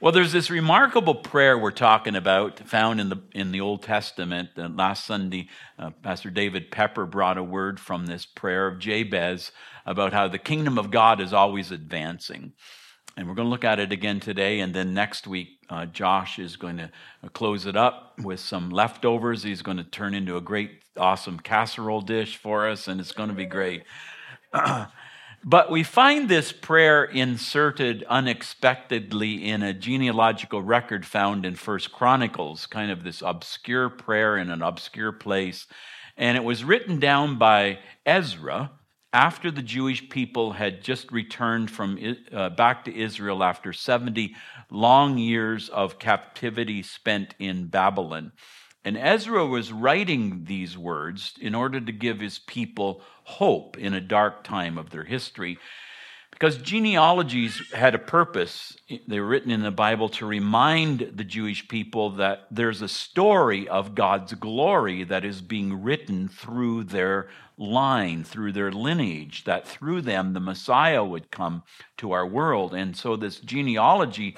Well, there's this remarkable prayer we're talking about found in the, in the Old Testament. Uh, last Sunday, uh, Pastor David Pepper brought a word from this prayer of Jabez about how the kingdom of God is always advancing. And we're going to look at it again today. And then next week, uh, Josh is going to uh, close it up with some leftovers. He's going to turn into a great, awesome casserole dish for us, and it's going to be great. But we find this prayer inserted unexpectedly in a genealogical record found in First Chronicles, kind of this obscure prayer in an obscure place. And it was written down by Ezra after the Jewish people had just returned from uh, back to Israel after 70 long years of captivity spent in Babylon. And Ezra was writing these words in order to give his people hope in a dark time of their history. Because genealogies had a purpose. They were written in the Bible to remind the Jewish people that there's a story of God's glory that is being written through their line, through their lineage, that through them the Messiah would come to our world. And so this genealogy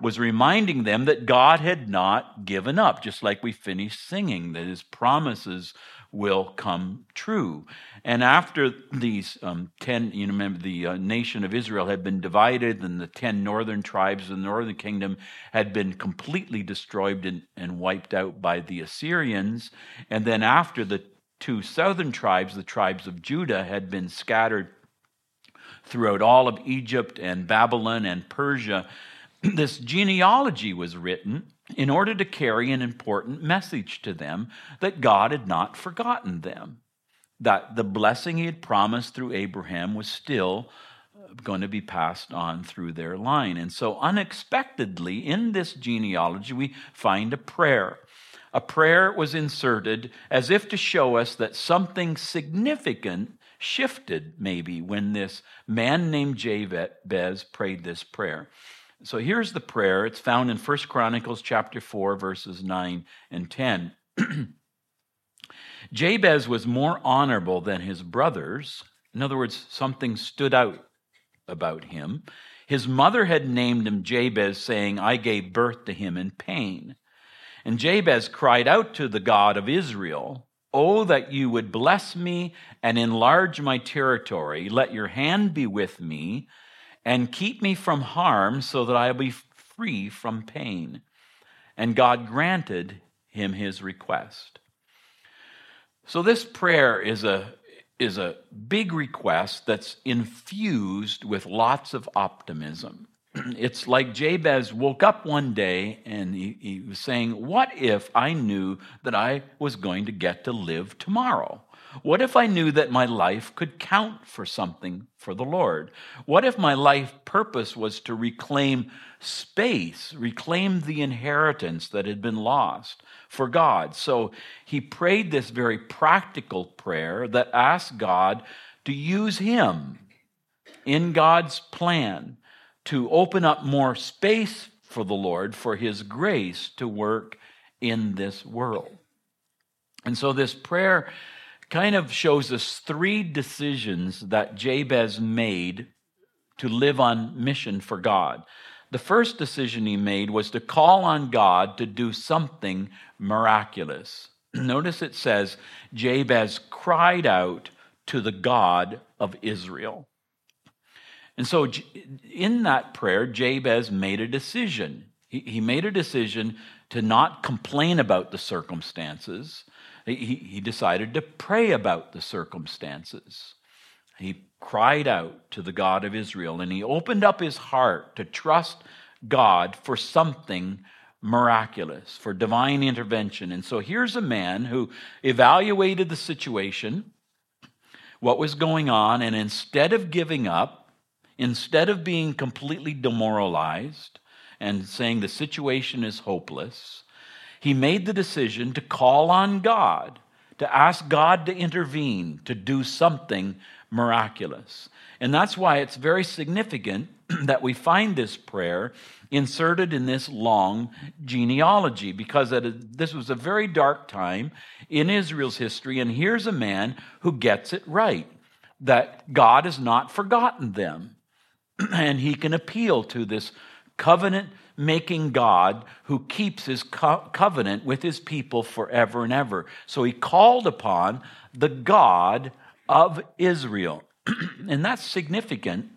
was reminding them that God had not given up, just like we finished singing, that his promises will come true. And after these um, 10, you remember the uh, nation of Israel had been divided, and the 10 northern tribes of the northern kingdom had been completely destroyed and, and wiped out by the Assyrians. And then after the two southern tribes, the tribes of Judah, had been scattered throughout all of Egypt and Babylon and Persia, this genealogy was written in order to carry an important message to them that God had not forgotten them, that the blessing he had promised through Abraham was still uh, going to be passed on through their line. And so, unexpectedly, in this genealogy, we find a prayer. A prayer was inserted as if to show us that something significant shifted, maybe, when this man named Jabez prayed this prayer. So here's the prayer. It's found in 1 Chronicles chapter 4 verses 9 and 10. Jabez was more honorable than his brothers. In other words, something stood out about him. His mother had named him Jabez, saying, I gave birth to him in pain. And Jabez cried out to the God of Israel, Oh, that you would bless me and enlarge my territory. Let your hand be with me and keep me from harm so that I'll be free from pain. And God granted him his request. So this prayer is a is a big request that's infused with lots of optimism. It's like Jabez woke up one day and he, he was saying, What if I knew that I was going to get to live tomorrow? What if I knew that my life could count for something for the Lord? What if my life purpose was to reclaim space, reclaim the inheritance that had been lost for God? So he prayed this very practical prayer that asked God to use him in God's plan to open up more space for the Lord, for his grace to work in this world. And so this prayer kind of shows us three decisions that Jabez made to live on mission for God. The first decision he made was to call on God to do something miraculous. Notice it says, Jabez cried out to the God of Israel. And so in that prayer, Jabez made a decision. He made a decision to not complain about the circumstances, he, he decided to pray about the circumstances. He cried out to the God of Israel and he opened up his heart to trust God for something miraculous, for divine intervention. And so here's a man who evaluated the situation, what was going on, and instead of giving up, instead of being completely demoralized and saying the situation is hopeless, he made the decision to call on God, to ask God to intervene, to do something miraculous. And that's why it's very significant that we find this prayer inserted in this long genealogy, because this was a very dark time in Israel's history. And here's a man who gets it right that God has not forgotten them. and he can appeal to this covenant making God who keeps his co- covenant with his people forever and ever. So he called upon the God of Israel. and that's significant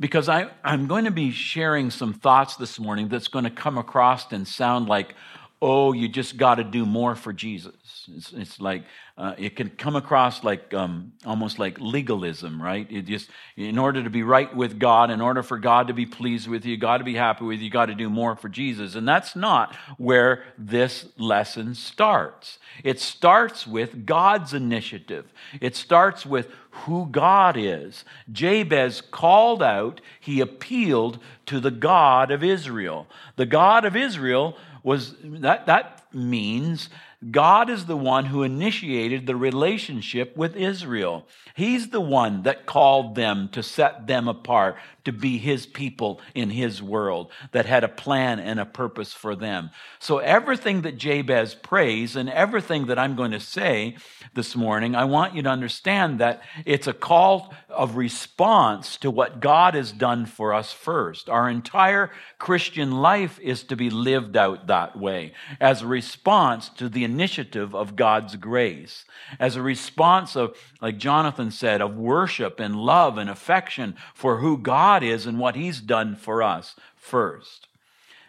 because I, I'm going to be sharing some thoughts this morning that's going to come across and sound like, oh, you just got to do more for Jesus. It's, it's like, uh, it can come across like um, almost like legalism, right? It just, in order to be right with God, in order for God to be pleased with you, God to be happy with you, you got to do more for Jesus. And that's not where this lesson starts. It starts with God's initiative. It starts with who God is. Jabez called out, he appealed to the God of Israel. The God of Israel was that that means God is the one who initiated the relationship with Israel. He's the one that called them to set them apart, to be his people in his world, that had a plan and a purpose for them. So, everything that Jabez prays and everything that I'm going to say this morning, I want you to understand that it's a call of response to what God has done for us first. Our entire Christian life is to be lived out that way as a response to the initiative of God's grace, as a response of, like Jonathan said, of worship and love and affection for who God is and what He's done for us first.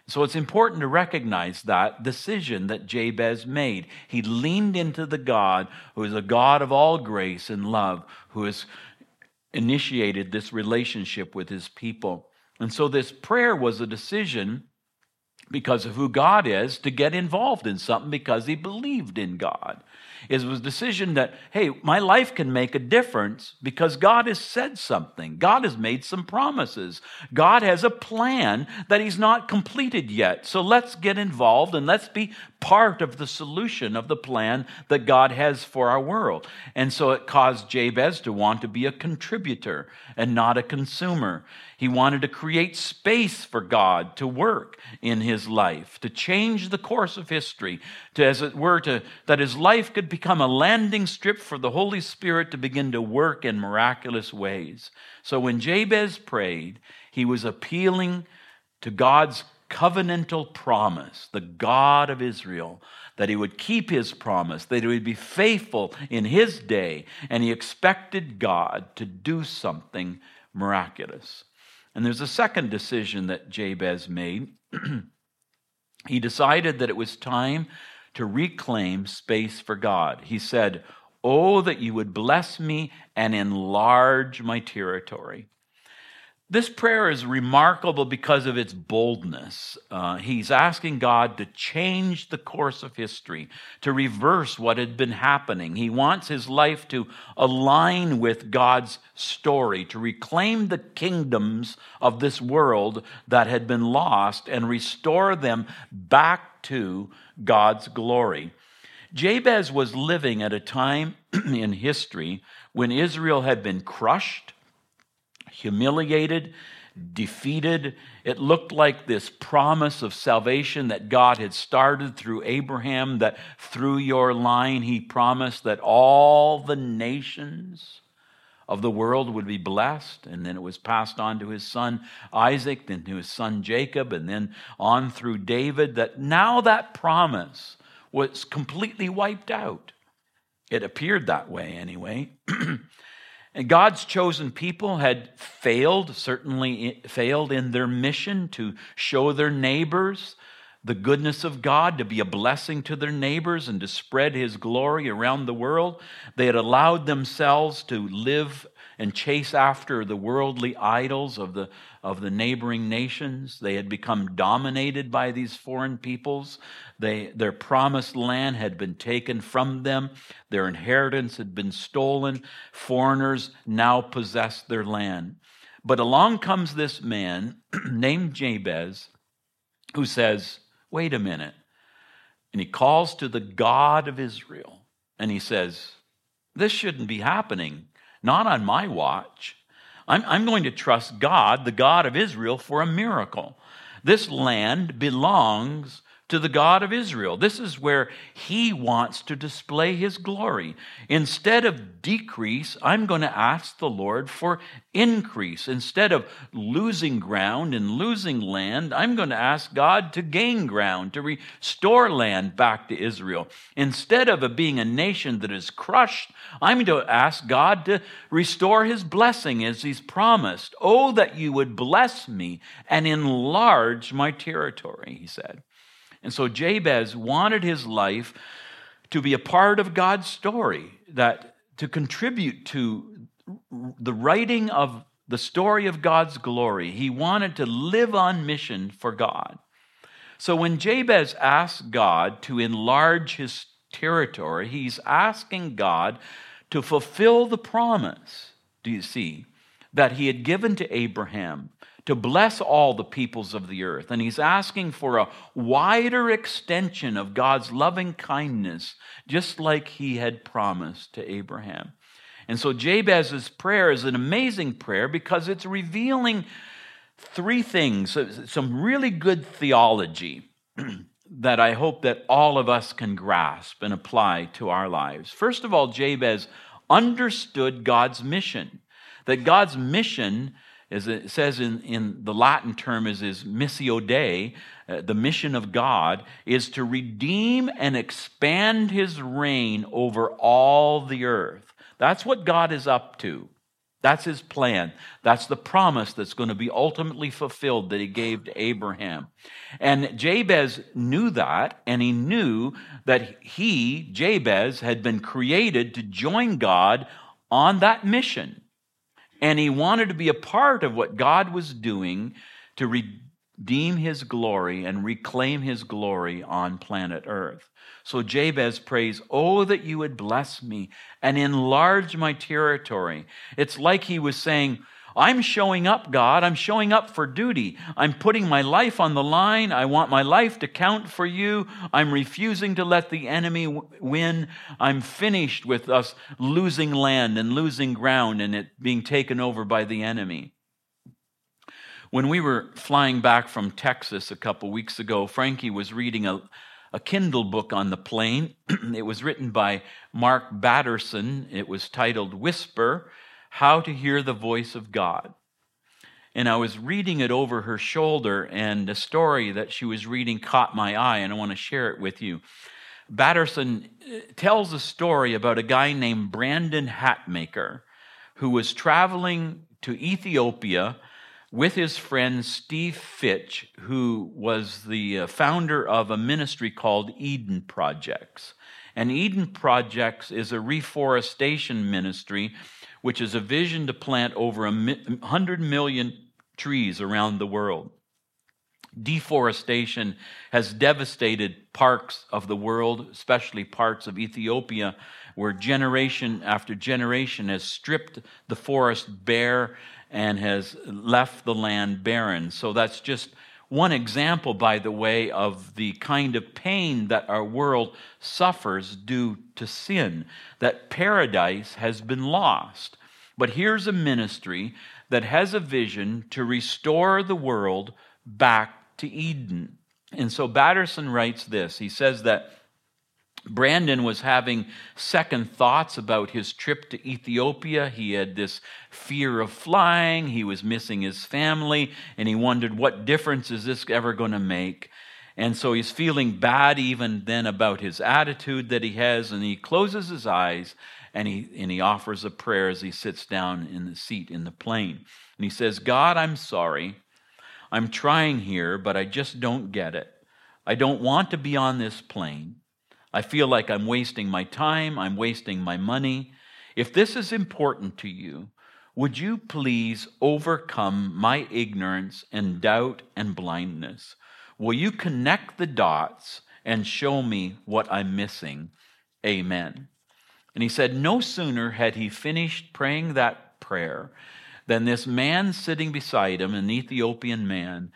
So it's important to recognize that decision that Jabez made. He leaned into the God who is a God of all grace and love, who has initiated this relationship with his people. And so this prayer was a decision because of who God is to get involved in something because he believed in God. It was a decision that, hey, my life can make a difference because God has said something. God has made some promises. God has a plan that he's not completed yet. So let's get involved and let's be part of the solution of the plan that God has for our world. And so it caused Jabez to want to be a contributor and not a consumer. He wanted to create space for God to work in his life, to change the course of history, to, as it were, to, that his life could become a landing strip for the Holy Spirit to begin to work in miraculous ways. So when Jabez prayed, he was appealing to God's covenantal promise, the God of Israel, that he would keep his promise, that he would be faithful in his day, and he expected God to do something miraculous. And there's a second decision that Jabez made. he decided that it was time to reclaim space for God. He said, Oh, that you would bless me and enlarge my territory. This prayer is remarkable because of its boldness. Uh, he's asking God to change the course of history, to reverse what had been happening. He wants his life to align with God's story, to reclaim the kingdoms of this world that had been lost and restore them back to God's glory. Jabez was living at a time in history when Israel had been crushed humiliated, defeated. It looked like this promise of salvation that God had started through Abraham, that through your line, he promised that all the nations of the world would be blessed. And then it was passed on to his son Isaac, then to his son Jacob, and then on through David, that now that promise was completely wiped out. It appeared that way anyway. And God's chosen people had failed, certainly failed in their mission to show their neighbors the goodness of God, to be a blessing to their neighbors, and to spread his glory around the world. They had allowed themselves to live and chase after the worldly idols of the, of the neighboring nations. They had become dominated by these foreign peoples. They, their promised land had been taken from them. Their inheritance had been stolen. Foreigners now possessed their land. But along comes this man named Jabez who says, Wait a minute. And he calls to the God of Israel and he says, This shouldn't be happening. Not on my watch. I'm, I'm going to trust God, the God of Israel, for a miracle. This land belongs to the God of Israel. This is where he wants to display his glory. Instead of decrease, I'm going to ask the Lord for increase. Instead of losing ground and losing land, I'm going to ask God to gain ground, to restore land back to Israel. Instead of being a nation that is crushed, I'm going to ask God to restore his blessing as he's promised. Oh, that you would bless me and enlarge my territory, he said. And so Jabez wanted his life to be a part of God's story, that to contribute to the writing of the story of God's glory. He wanted to live on mission for God. So when Jabez asked God to enlarge his territory, he's asking God to fulfill the promise, do you see, that he had given to Abraham to bless all the peoples of the earth. And he's asking for a wider extension of God's loving kindness, just like he had promised to Abraham. And so Jabez's prayer is an amazing prayer because it's revealing three things, some really good theology that I hope that all of us can grasp and apply to our lives. First of all, Jabez understood God's mission, that God's mission as it says in, in the Latin term is, is missio Dei, uh, the mission of God, is to redeem and expand his reign over all the earth. That's what God is up to. That's his plan. That's the promise that's going to be ultimately fulfilled that he gave to Abraham. And Jabez knew that, and he knew that he, Jabez, had been created to join God on that mission. And he wanted to be a part of what God was doing to redeem his glory and reclaim his glory on planet Earth. So Jabez prays, Oh, that you would bless me and enlarge my territory. It's like he was saying, I'm showing up, God. I'm showing up for duty. I'm putting my life on the line. I want my life to count for you. I'm refusing to let the enemy win. I'm finished with us losing land and losing ground and it being taken over by the enemy. When we were flying back from Texas a couple weeks ago, Frankie was reading a, a Kindle book on the plane. it was written by Mark Batterson. It was titled Whisper how to Hear the Voice of God. And I was reading it over her shoulder, and a story that she was reading caught my eye, and I want to share it with you. Batterson uh, tells a story about a guy named Brandon Hatmaker who was traveling to Ethiopia with his friend Steve Fitch, who was the uh, founder of a ministry called Eden Projects. And Eden Projects is a reforestation ministry which is a vision to plant over a 100 million trees around the world. Deforestation has devastated parks of the world, especially parts of Ethiopia, where generation after generation has stripped the forest bare and has left the land barren. So that's just one example, by the way, of the kind of pain that our world suffers due to sin, that paradise has been lost. But here's a ministry that has a vision to restore the world back to Eden. And so Batterson writes this he says that Brandon was having second thoughts about his trip to Ethiopia. He had this fear of flying, he was missing his family, and he wondered, what difference is this ever going to make? And so he's feeling bad even then about his attitude that he has, and he closes his eyes and he, and he offers a prayer as he sits down in the seat in the plane. And he says, God, I'm sorry. I'm trying here, but I just don't get it. I don't want to be on this plane. I feel like I'm wasting my time, I'm wasting my money. If this is important to you, would you please overcome my ignorance and doubt and blindness? Will you connect the dots and show me what I'm missing? Amen. And he said, No sooner had he finished praying that prayer than this man sitting beside him, an Ethiopian man,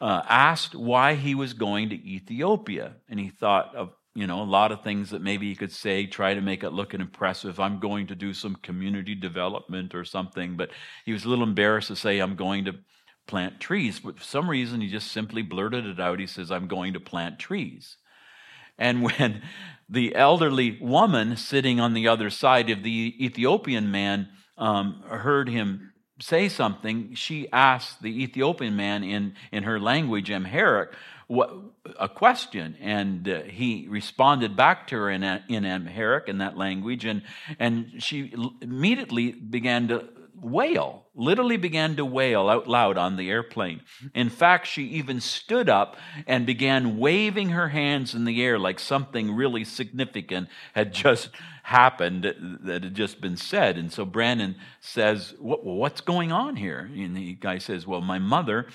uh, asked why he was going to Ethiopia. And he thought of, you know, a lot of things that maybe he could say, try to make it look impressive. I'm going to do some community development or something. But he was a little embarrassed to say, I'm going to plant trees. But for some reason, he just simply blurted it out. He says, I'm going to plant trees. And when the elderly woman sitting on the other side of the Ethiopian man um, heard him say something, she asked the Ethiopian man in, in her language, Amharic, a question, and uh, he responded back to her in, in Amharic, in that language, and, and she immediately began to wail, literally began to wail out loud on the airplane. In fact, she even stood up and began waving her hands in the air like something really significant had just happened that had just been said. And so Brandon says, What's going on here? And the guy says, Well, my mother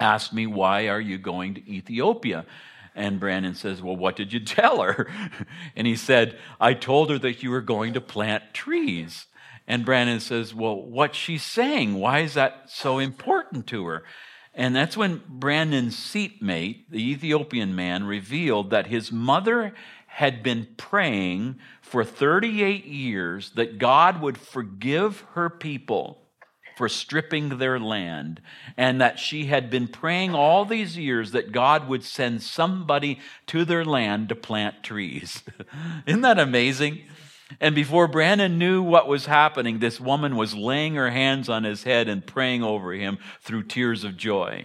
asked me, Why are you going to Ethiopia? And Brandon says, Well, what did you tell her? And he said, I told her that you were going to plant trees. And Brandon says, Well, what's she saying? Why is that so important to her? And that's when Brandon's seatmate, the Ethiopian man, revealed that his mother had been praying for 38 years that God would forgive her people for stripping their land, and that she had been praying all these years that God would send somebody to their land to plant trees. Isn't that amazing? And before Brandon knew what was happening, this woman was laying her hands on his head and praying over him through tears of joy.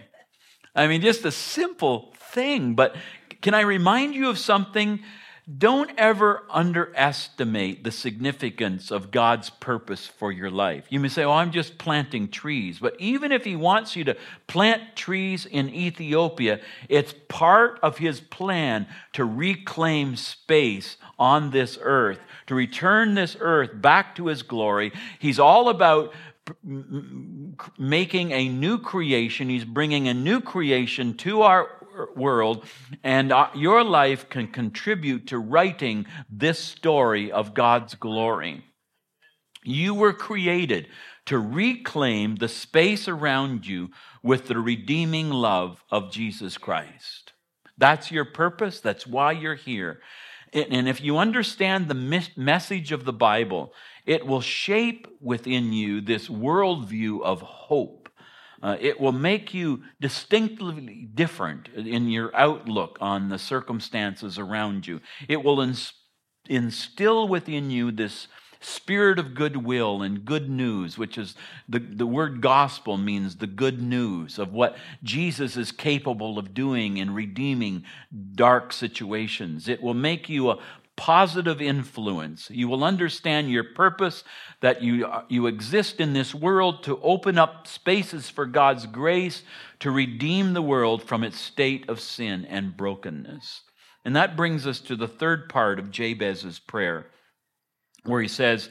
I mean, just a simple thing, but can I remind you of something? Don't ever underestimate the significance of God's purpose for your life. You may say, Oh, I'm just planting trees. But even if He wants you to plant trees in Ethiopia, it's part of His plan to reclaim space on this earth, to return this earth back to His glory. He's all about making a new creation. He's bringing a new creation to our world, and uh, your life can contribute to writing this story of God's glory. You were created to reclaim the space around you with the redeeming love of Jesus Christ. That's your purpose. That's why you're here. And if you understand the message of the Bible, it will shape within you this worldview of hope uh, it will make you distinctly different in your outlook on the circumstances around you. It will ins- instill within you this spirit of goodwill and good news, which is the, the word gospel means the good news of what Jesus is capable of doing in redeeming dark situations. It will make you a positive influence. You will understand your purpose, that you, you exist in this world to open up spaces for God's grace to redeem the world from its state of sin and brokenness. And that brings us to the third part of Jabez's prayer, where he says,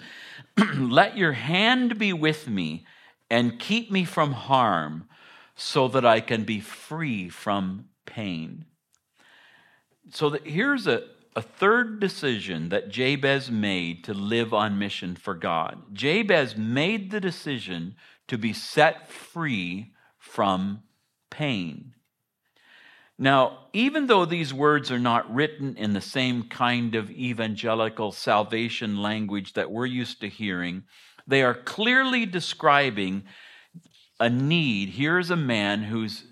Let your hand be with me and keep me from harm so that I can be free from pain. So that here's a, a third decision that Jabez made to live on mission for God. Jabez made the decision to be set free from pain. Now, even though these words are not written in the same kind of evangelical salvation language that we're used to hearing, they are clearly describing a need. Here's a man who's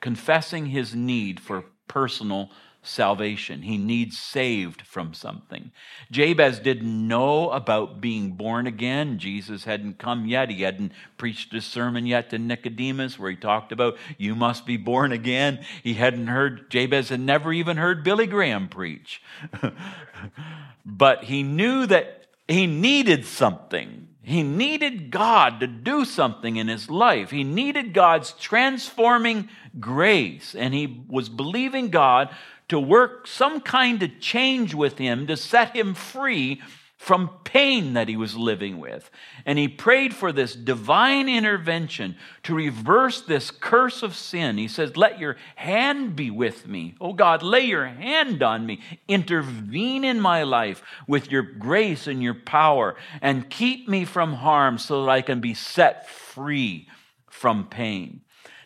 confessing his need for personal salvation. He needs saved from something. Jabez didn't know about being born again. Jesus hadn't come yet. He hadn't preached a sermon yet to Nicodemus where he talked about you must be born again. He hadn't heard, Jabez had never even heard Billy Graham preach. but he knew that he needed something. He needed God to do something in his life. He needed God's transforming grace. And he was believing God to work some kind of change with him to set him free from pain that he was living with. And he prayed for this divine intervention to reverse this curse of sin. He says, Let your hand be with me. Oh God, lay your hand on me. Intervene in my life with your grace and your power and keep me from harm so that I can be set free from pain.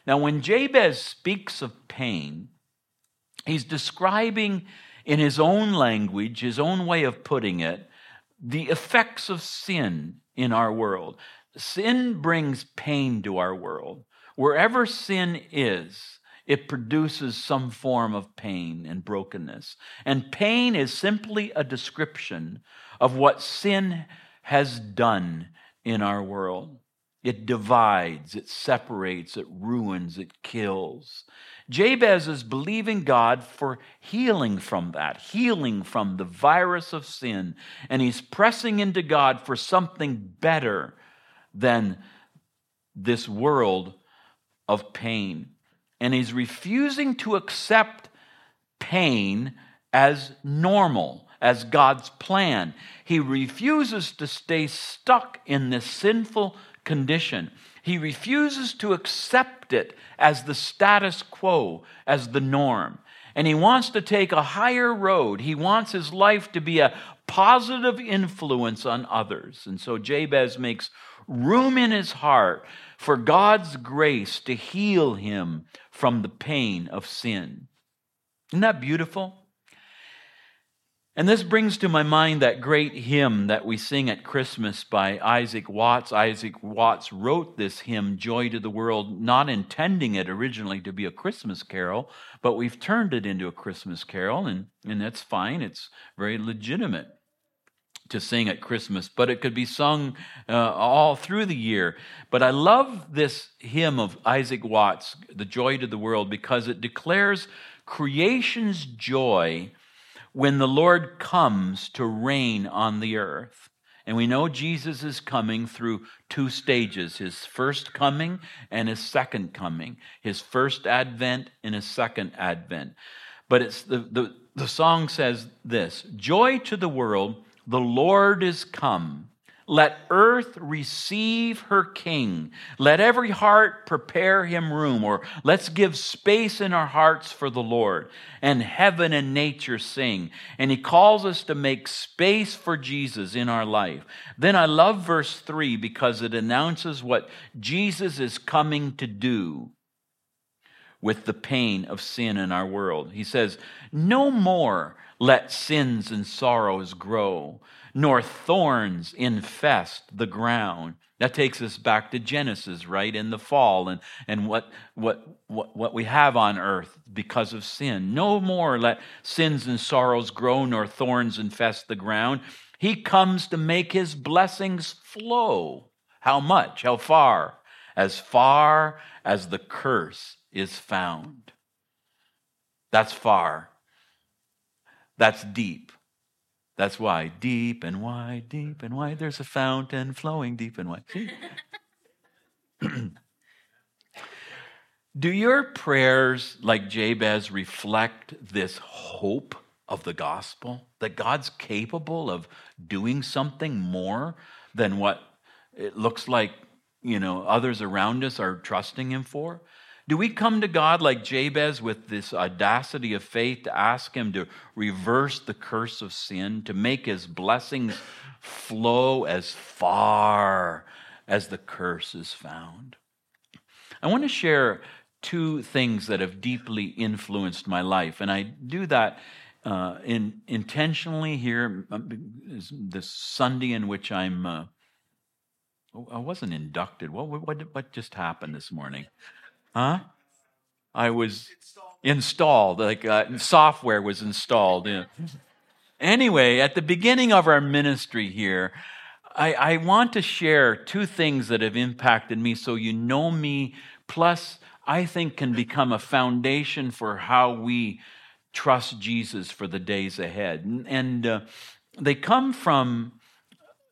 Now, when Jabez speaks of pain, he's describing in his own language, his own way of putting it, the effects of sin in our world. Sin brings pain to our world. Wherever sin is, it produces some form of pain and brokenness. And pain is simply a description of what sin has done in our world. It divides, it separates, it ruins, it kills. Jabez is believing God for healing from that, healing from the virus of sin, and he's pressing into God for something better than this world of pain. And he's refusing to accept pain as normal, as God's plan. He refuses to stay stuck in this sinful condition. He refuses to accept it as the status quo, as the norm. And he wants to take a higher road. He wants his life to be a positive influence on others. And so Jabez makes room in his heart for God's grace to heal him from the pain of sin. Isn't that beautiful? And this brings to my mind that great hymn that we sing at Christmas by Isaac Watts. Isaac Watts wrote this hymn, Joy to the World, not intending it originally to be a Christmas carol, but we've turned it into a Christmas carol, and, and that's fine. It's very legitimate to sing at Christmas, but it could be sung uh, all through the year. But I love this hymn of Isaac Watts, The Joy to the World, because it declares creation's joy when the Lord comes to reign on the earth. And we know Jesus is coming through two stages his first coming and his second coming, his first advent and his second advent. But it's the, the, the song says this Joy to the world, the Lord is come. Let earth receive her king. Let every heart prepare him room, or let's give space in our hearts for the Lord. And heaven and nature sing. And he calls us to make space for Jesus in our life. Then I love verse 3 because it announces what Jesus is coming to do with the pain of sin in our world. He says, No more let sins and sorrows grow nor thorns infest the ground. That takes us back to Genesis, right? In the fall and, and what, what, what, what we have on earth because of sin. No more let sins and sorrows grow, nor thorns infest the ground. He comes to make his blessings flow. How much? How far? As far as the curse is found. That's far. That's deep. That's why deep and wide, deep and wide, there's a fountain flowing deep and wide. Do your prayers, like Jabez, reflect this hope of the gospel? That God's capable of doing something more than what it looks like, you know, others around us are trusting Him for? Do we come to God like Jabez with this audacity of faith to ask Him to reverse the curse of sin, to make His blessings flow as far as the curse is found? I want to share two things that have deeply influenced my life, and I do that uh, in, intentionally here uh, this Sunday in which I'm. Uh, oh, I wasn't inducted. What, what, what just happened this morning? Huh? I was installed, like uh, software was installed. Yeah. Anyway, at the beginning of our ministry here, I, I want to share two things that have impacted me so you know me, plus, I think can become a foundation for how we trust Jesus for the days ahead. And, uh, they come from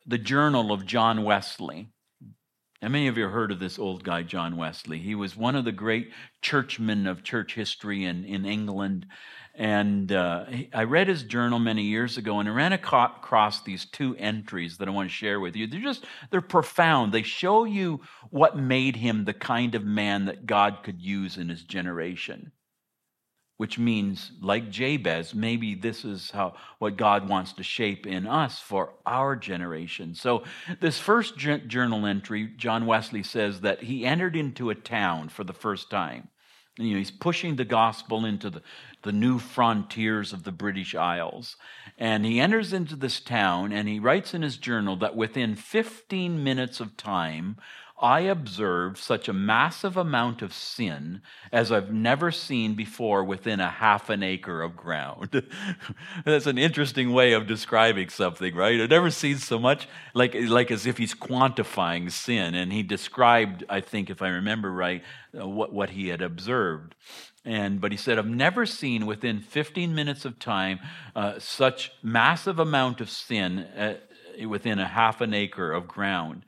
the journal of John Wesley. How many of you heard of this old guy, John Wesley? He was one of the great churchmen of church history in, in England. And uh, I read his journal many years ago and I ran across these two entries that I want to share with you. They're just, they're profound. They show you what made him the kind of man that God could use in his generation which means like jabez maybe this is how what god wants to shape in us for our generation. So this first journal entry john wesley says that he entered into a town for the first time. You know, he's pushing the gospel into the, the new frontiers of the british isles. And he enters into this town and he writes in his journal that within 15 minutes of time I observed such a massive amount of sin as I've never seen before within a half an acre of ground. That's an interesting way of describing something, right? I've never seen so much, like, like as if he's quantifying sin. And he described, I think, if I remember right, uh, what, what he had observed. And but he said, I've never seen within 15 minutes of time uh, such massive amount of sin uh, within a half an acre of ground.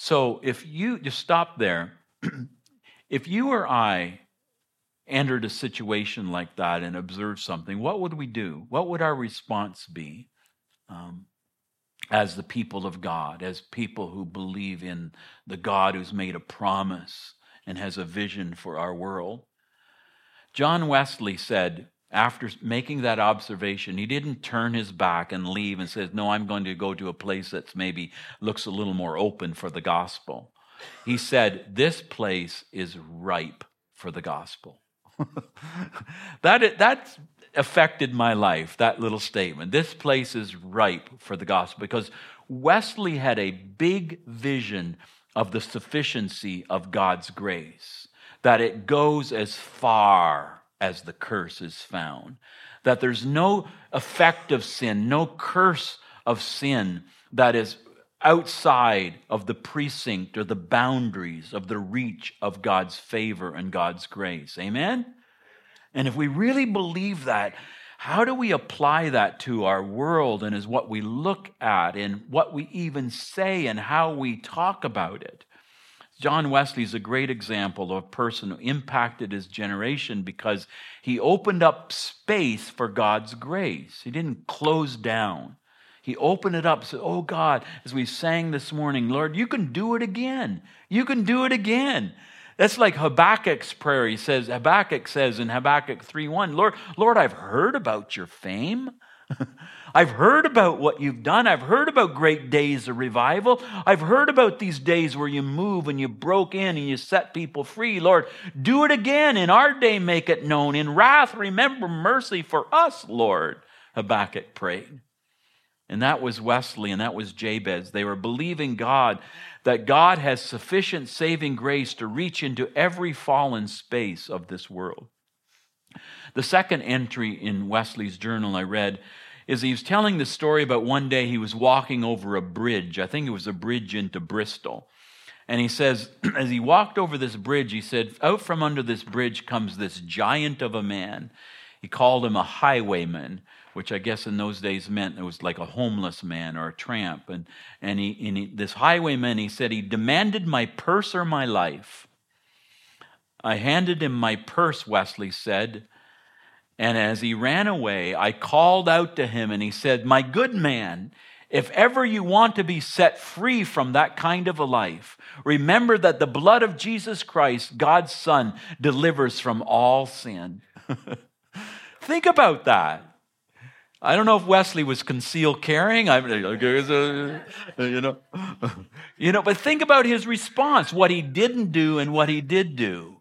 So if you just stop there, if you or I entered a situation like that and observed something, what would we do? What would our response be um, as the people of God, as people who believe in the God who's made a promise and has a vision for our world? John Wesley said, after making that observation, he didn't turn his back and leave and says, No, I'm going to go to a place that's maybe looks a little more open for the gospel. He said, This place is ripe for the gospel. that, that affected my life, that little statement. This place is ripe for the gospel because Wesley had a big vision of the sufficiency of God's grace, that it goes as far as the curse is found. That there's no effect of sin, no curse of sin that is outside of the precinct or the boundaries of the reach of God's favor and God's grace. Amen? And if we really believe that, how do we apply that to our world and is what we look at and what we even say and how we talk about it? John Wesley is a great example of a person who impacted his generation because he opened up space for God's grace. He didn't close down. He opened it up, said, Oh God, as we sang this morning, Lord, you can do it again. You can do it again. That's like Habakkuk's prayer. He says, Habakkuk says in Habakkuk 3:1, Lord, Lord, I've heard about your fame. I've heard about what you've done. I've heard about great days of revival. I've heard about these days where you move and you broke in and you set people free. Lord, do it again. In our day, make it known. In wrath, remember mercy for us, Lord. Habakkuk prayed. And that was Wesley and that was Jabez. They were believing God that God has sufficient saving grace to reach into every fallen space of this world. The second entry in Wesley's journal I read is he was telling the story about one day he was walking over a bridge. I think it was a bridge into Bristol. And he says, as he walked over this bridge, he said, out from under this bridge comes this giant of a man. He called him a highwayman, which I guess in those days meant it was like a homeless man or a tramp. And, and, he, and he, this highwayman, he said, he demanded my purse or my life. I handed him my purse, Wesley said. And as he ran away, I called out to him and he said, My good man, if ever you want to be set free from that kind of a life, remember that the blood of Jesus Christ, God's Son, delivers from all sin. Think about that. I don't know if Wesley was concealed carrying. I, you know, you know, but think about his response, what he didn't do and what he did do.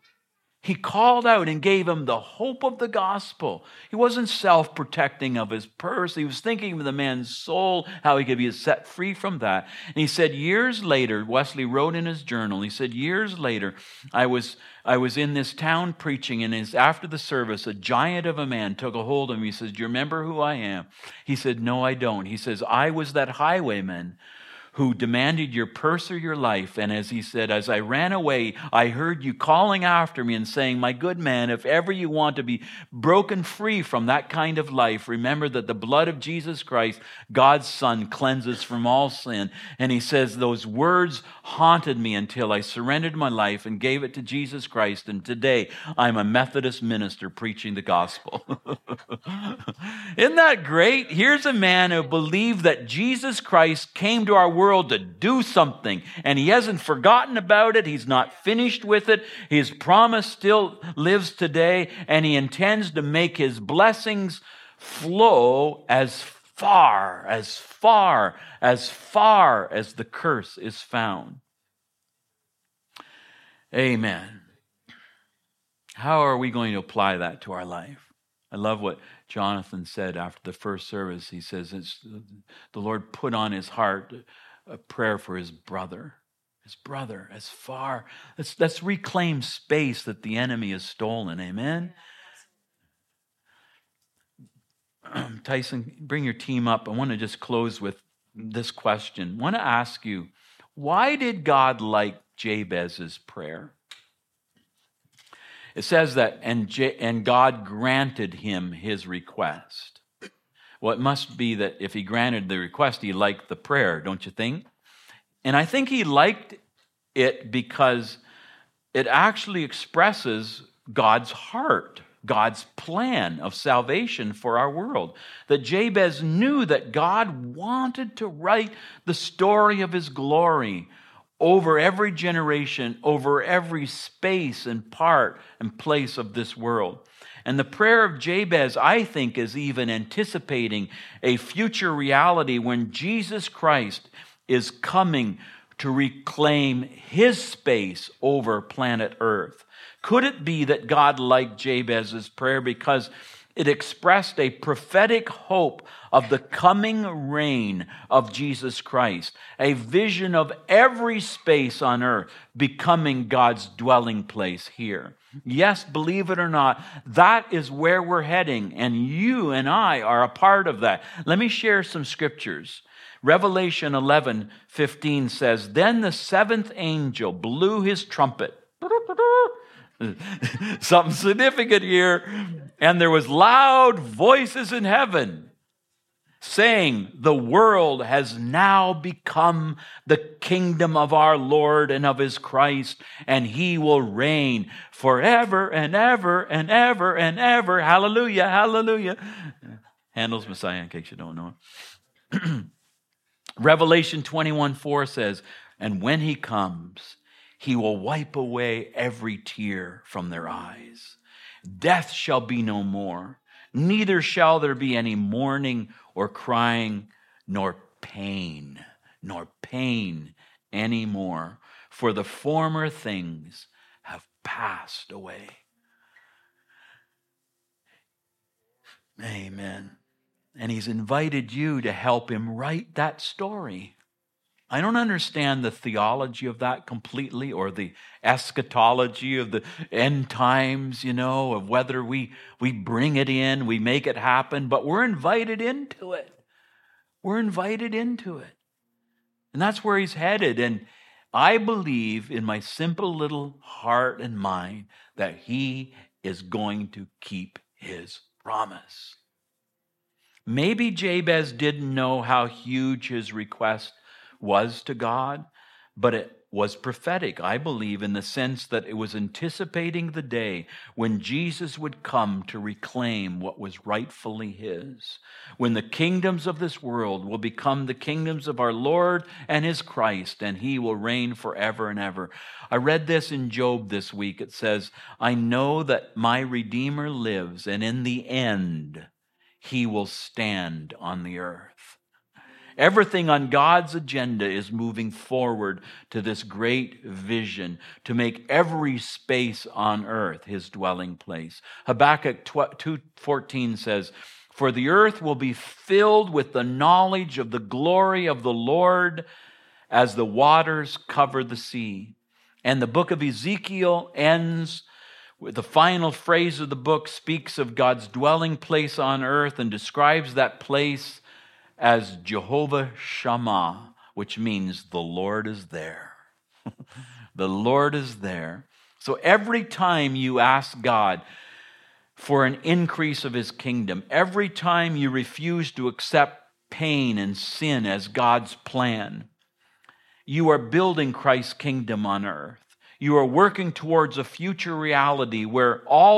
He called out and gave him the hope of the gospel. He wasn't self protecting of his purse. He was thinking of the man's soul, how he could be set free from that. And he said, years later, Wesley wrote in his journal, he said, years later, I was, I was in this town preaching, and after the service, a giant of a man took a hold of me. He says, Do you remember who I am? He said, No, I don't. He says, I was that highwayman who demanded your purse or your life. And as he said, as I ran away, I heard you calling after me and saying, My good man, if ever you want to be broken free from that kind of life, remember that the blood of Jesus Christ, God's Son, cleanses from all sin. And he says, Those words haunted me until I surrendered my life and gave it to Jesus Christ. And today I'm a Methodist minister preaching the gospel. Isn't that great? Here's a man who believed that Jesus Christ came to our world world to do something, and he hasn't forgotten about it. He's not finished with it. His promise still lives today, and he intends to make his blessings flow as far, as far, as far as the curse is found. Amen. How are we going to apply that to our life? I love what Jonathan said after the first service. He says, The Lord put on his heart a prayer for his brother. his brother, as far. Let's, let's reclaim space that the enemy has stolen. Amen? Tyson, bring your team up. I want to just close with this question. I want to ask you why did God like Jabez's prayer? It says that, and, J- and God granted him his request. Well, it must be that if he granted the request, he liked the prayer, don't you think? And I think he liked it because it actually expresses God's heart, God's plan of salvation for our world. That Jabez knew that God wanted to write the story of his glory over every generation, over every space and part and place of this world. And the prayer of Jabez, I think, is even anticipating a future reality when Jesus Christ is coming to reclaim his space over planet Earth. Could it be that God liked Jabez's prayer because it expressed a prophetic hope of the coming reign of Jesus Christ, a vision of every space on earth becoming God's dwelling place here. Yes, believe it or not, that is where we're heading, and you and I are a part of that. Let me share some scriptures. Revelation 11 15 says, Then the seventh angel blew his trumpet. Something significant here. And there was loud voices in heaven saying, The world has now become the kingdom of our Lord and of his Christ, and he will reign forever and ever and ever and ever. Hallelujah, hallelujah. Handel's Messiah, in case you don't know. Revelation 21 4 says, And when he comes, he will wipe away every tear from their eyes. Death shall be no more, neither shall there be any mourning or crying, nor pain, nor pain anymore, for the former things have passed away. Amen. And he's invited you to help him write that story. I don't understand the theology of that completely or the eschatology of the end times, you know, of whether we, we bring it in, we make it happen, but we're invited into it. We're invited into it. And that's where he's headed. And I believe in my simple little heart and mind that he is going to keep his promise. Maybe Jabez didn't know how huge his request was to God, but it was prophetic, I believe, in the sense that it was anticipating the day when Jesus would come to reclaim what was rightfully his, when the kingdoms of this world will become the kingdoms of our Lord and his Christ, and he will reign forever and ever. I read this in Job this week. It says, I know that my Redeemer lives, and in the end, he will stand on the earth. Everything on God's agenda is moving forward to this great vision to make every space on earth his dwelling place. Habakkuk 2:14 says, "For the earth will be filled with the knowledge of the glory of the Lord as the waters cover the sea." And the book of Ezekiel ends the final phrase of the book speaks of God's dwelling place on earth and describes that place as Jehovah Shammah, which means the Lord is there. the Lord is there. So every time you ask God for an increase of his kingdom, every time you refuse to accept pain and sin as God's plan, you are building Christ's kingdom on earth. You are working towards a future reality where all